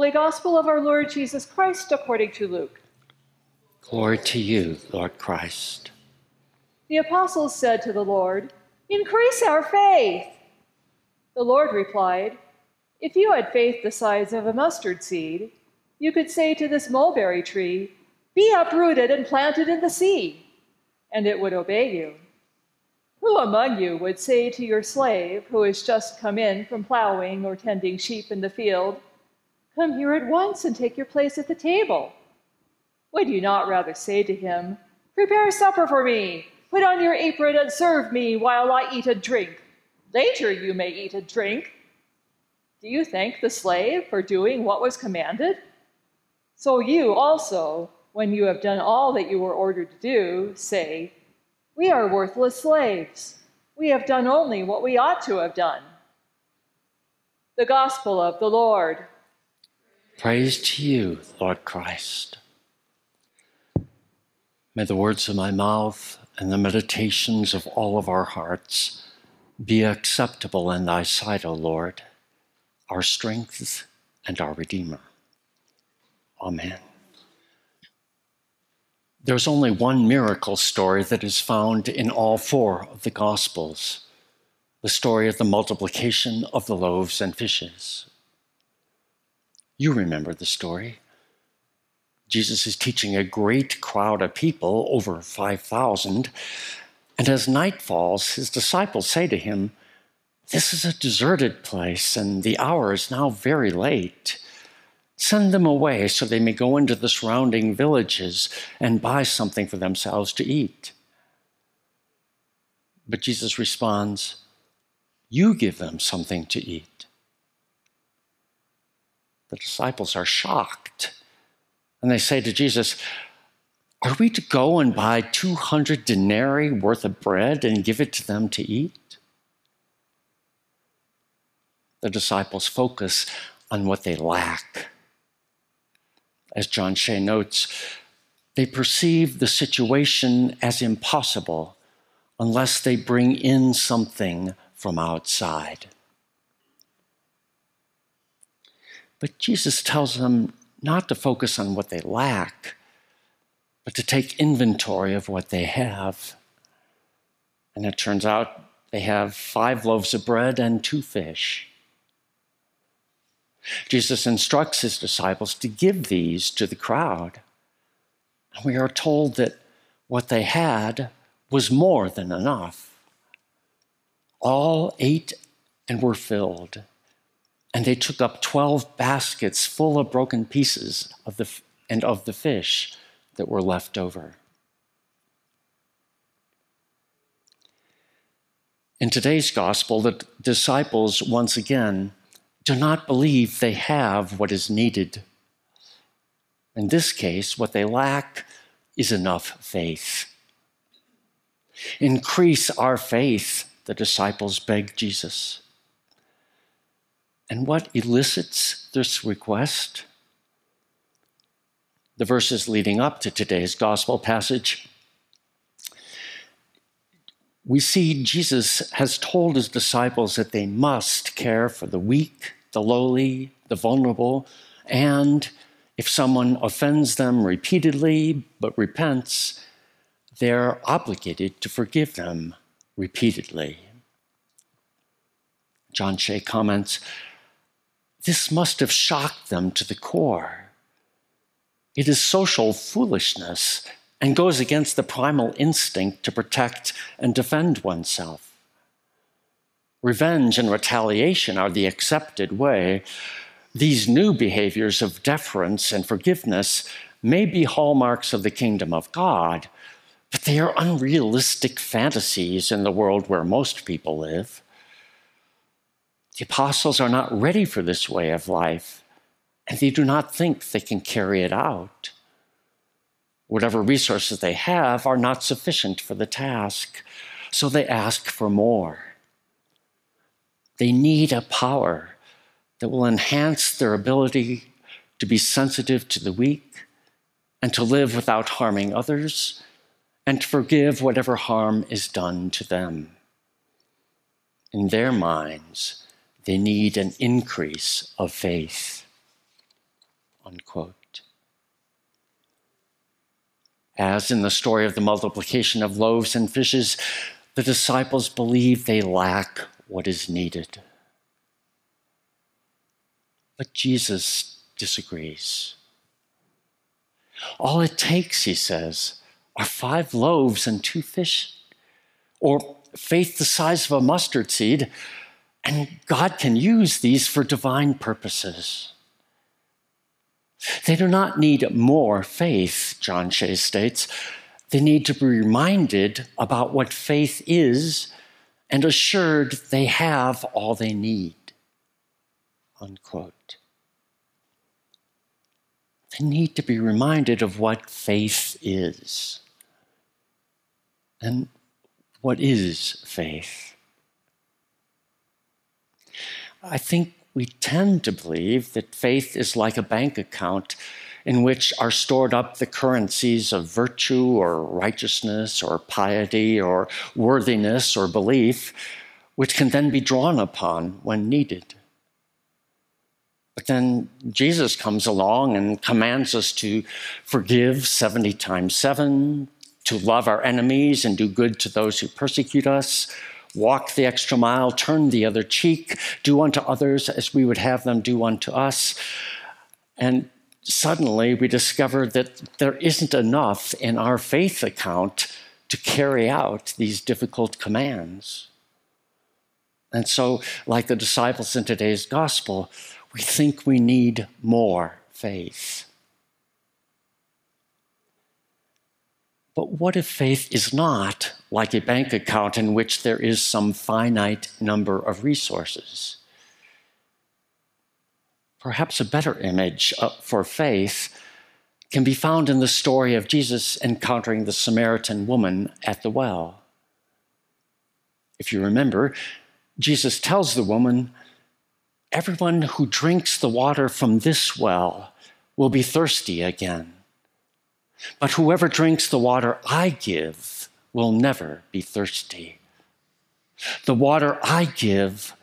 Holy Gospel of our Lord Jesus Christ according to Luke. Glory to you, Lord Christ. The apostles said to the Lord, Increase our faith. The Lord replied, If you had faith the size of a mustard seed, you could say to this mulberry tree, Be uprooted and planted in the sea, and it would obey you. Who among you would say to your slave who has just come in from plowing or tending sheep in the field, Come here at once and take your place at the table? Would you not rather say to him, Prepare supper for me, put on your apron and serve me while I eat and drink? Later you may eat and drink. Do you thank the slave for doing what was commanded? So you also, when you have done all that you were ordered to do, say, We are worthless slaves. We have done only what we ought to have done. The Gospel of the Lord. Praise to you, Lord Christ. May the words of my mouth and the meditations of all of our hearts be acceptable in thy sight, O Lord, our strength and our Redeemer. Amen. There's only one miracle story that is found in all four of the Gospels the story of the multiplication of the loaves and fishes. You remember the story. Jesus is teaching a great crowd of people, over 5,000, and as night falls, his disciples say to him, This is a deserted place, and the hour is now very late. Send them away so they may go into the surrounding villages and buy something for themselves to eat. But Jesus responds, You give them something to eat. The disciples are shocked. And they say to Jesus, Are we to go and buy 200 denarii worth of bread and give it to them to eat? The disciples focus on what they lack. As John Shea notes, they perceive the situation as impossible unless they bring in something from outside. But Jesus tells them not to focus on what they lack, but to take inventory of what they have. And it turns out they have five loaves of bread and two fish. Jesus instructs his disciples to give these to the crowd. And we are told that what they had was more than enough. All ate and were filled and they took up 12 baskets full of broken pieces of the, and of the fish that were left over. In today's gospel, the disciples once again do not believe they have what is needed. In this case, what they lack is enough faith. Increase our faith, the disciples beg Jesus. And what elicits this request? The verses leading up to today's gospel passage. We see Jesus has told his disciples that they must care for the weak, the lowly, the vulnerable, and if someone offends them repeatedly but repents, they're obligated to forgive them repeatedly. John Shea comments this must have shocked them to the core. It is social foolishness and goes against the primal instinct to protect and defend oneself. Revenge and retaliation are the accepted way. These new behaviors of deference and forgiveness may be hallmarks of the kingdom of God, but they are unrealistic fantasies in the world where most people live. The apostles are not ready for this way of life, and they do not think they can carry it out. Whatever resources they have are not sufficient for the task, so they ask for more. They need a power that will enhance their ability to be sensitive to the weak and to live without harming others and to forgive whatever harm is done to them. In their minds, they need an increase of faith. Unquote. As in the story of the multiplication of loaves and fishes, the disciples believe they lack what is needed. But Jesus disagrees. All it takes, he says, are five loaves and two fish, or faith the size of a mustard seed, and God can use these for divine purposes. They do not need more faith, John Shea states. They need to be reminded about what faith is and assured they have all they need. Unquote. They need to be reminded of what faith is. And what is faith? I think we tend to believe that faith is like a bank account in which are stored up the currencies of virtue or righteousness or piety or worthiness or belief, which can then be drawn upon when needed. But then Jesus comes along and commands us to forgive 70 times 7, to love our enemies and do good to those who persecute us, walk the extra mile, turn the other cheek, do unto others as we would have them do unto us. And suddenly we discover that there isn't enough in our faith account to carry out these difficult commands. And so, like the disciples in today's gospel, we think we need more faith. But what if faith is not like a bank account in which there is some finite number of resources? Perhaps a better image uh, for faith can be found in the story of Jesus encountering the Samaritan woman at the well. If you remember, Jesus tells the woman, Everyone who drinks the water from this well will be thirsty again. But whoever drinks the water I give will never be thirsty. The water I give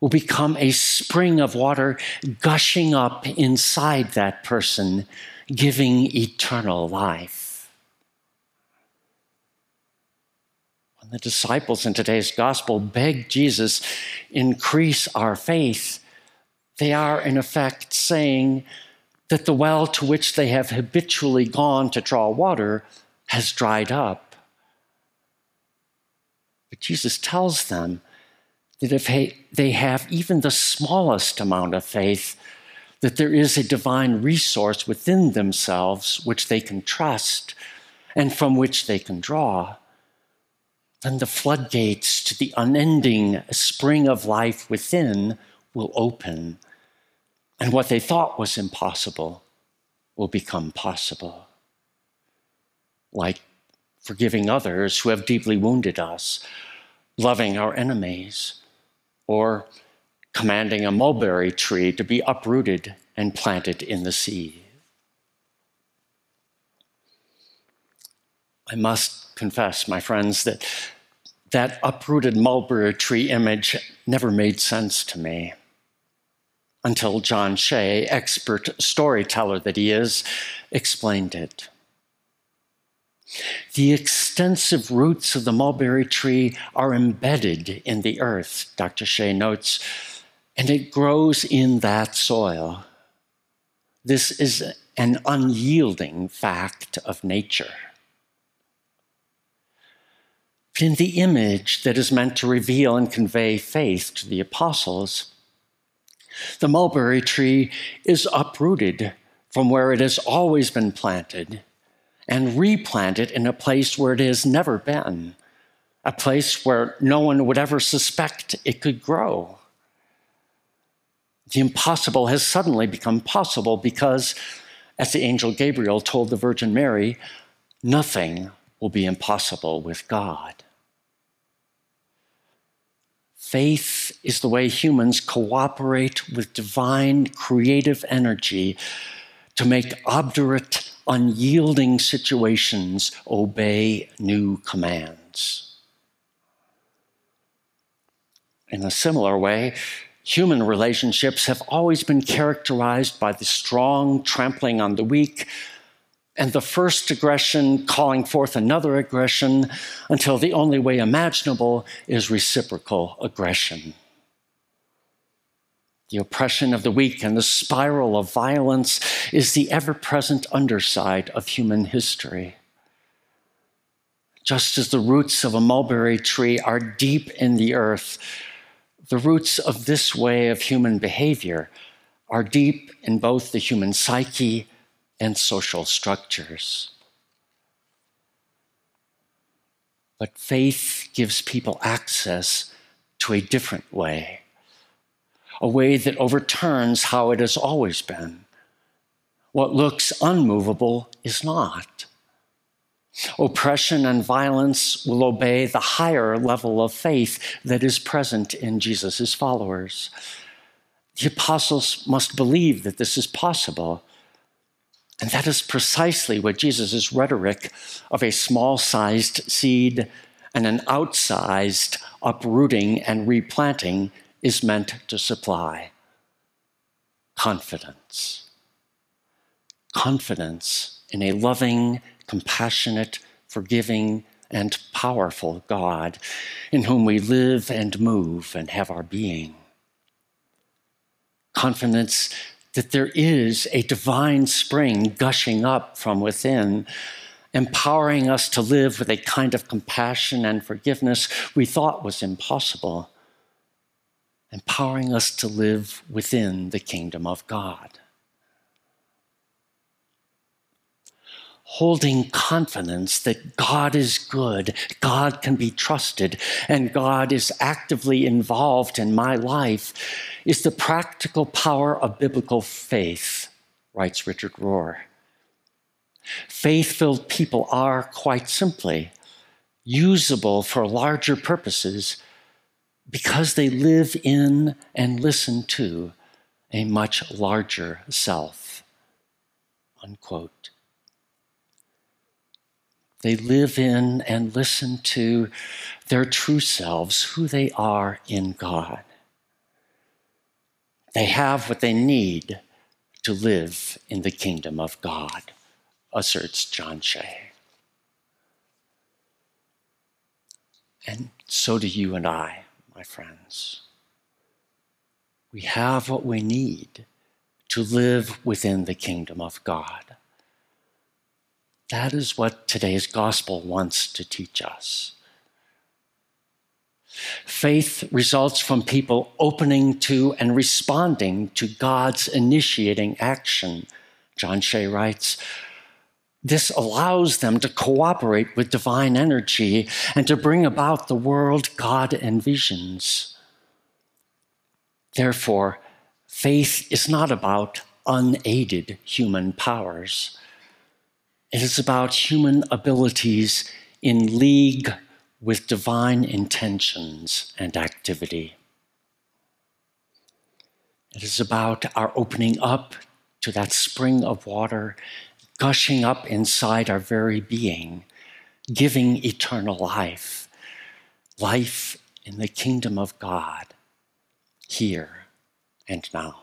will become a spring of water gushing up inside that person, giving eternal life. When the disciples in today's gospel beg Jesus, increase our faith, they are in effect saying that the well to which they have habitually gone to draw water has dried up. But Jesus tells them that if they have even the smallest amount of faith, that there is a divine resource within themselves which they can trust and from which they can draw, then the floodgates to the unending spring of life within will open and what they thought was impossible will become possible. Like forgiving others who have deeply wounded us, loving our enemies, or commanding a mulberry tree to be uprooted and planted in the sea. I must confess, my friends, that that uprooted mulberry tree image never made sense to me until John Shea, expert storyteller that he is, explained it. The extensive roots of the mulberry tree are embedded in the earth, Dr. Shea notes, and it grows in that soil. This is an unyielding fact of nature. In the image that is meant to reveal and convey faith to the apostles, the mulberry tree is uprooted from where it has always been planted and replanted in a place where it has never been, a place where no one would ever suspect it could grow. The impossible has suddenly become possible because, as the angel Gabriel told the Virgin Mary, nothing will be impossible with God. Faith is the way humans cooperate with divine creative energy to make obdurate, unyielding situations obey new commands. In a similar way, Human relationships have always been characterized by the strong trampling on the weak, and the first aggression calling forth another aggression until the only way imaginable is reciprocal aggression. The oppression of the weak and the spiral of violence is the ever present underside of human history. Just as the roots of a mulberry tree are deep in the earth, the roots of this way of human behavior are deep in both the human psyche and social structures. But faith gives people access to a different way, a way that overturns how it has always been. What looks unmovable is not. Oppression and violence will obey the higher level of faith that is present in Jesus' followers. The apostles must believe that this is possible and that is precisely what Jesus' rhetoric of a small sized seed and an outsized uprooting and replanting is meant to supply confidence. Confidence in a loving, compassionate, forgiving, and powerful God in whom we live and move and have our being. Confidence that there is a divine spring gushing up from within, empowering us to live with a kind of compassion and forgiveness we thought was impossible, empowering us to live within the kingdom of God. Holding confidence that God is good, God can be trusted, and God is actively involved in my life is the practical power of biblical faith, writes Richard Rohr. Faith filled people are, quite simply, usable for larger purposes because they live in and listen to a much larger self. Unquote. They live in and listen to their true selves, who they are in God. They have what they need to live in the kingdom of God, asserts John Shea. And so do you and I, my friends. We have what we need to live within the kingdom of God. That is what today's gospel wants to teach us. Faith results from people opening to and responding to God's initiating action. John Shea writes, this allows them to cooperate with divine energy and to bring about the world God envisions. Therefore, faith is not about unaided human powers. It is about human abilities in league with divine intentions and activity. It is about our opening up to that spring of water gushing up inside our very being, giving eternal life, life in the kingdom of God, here and now.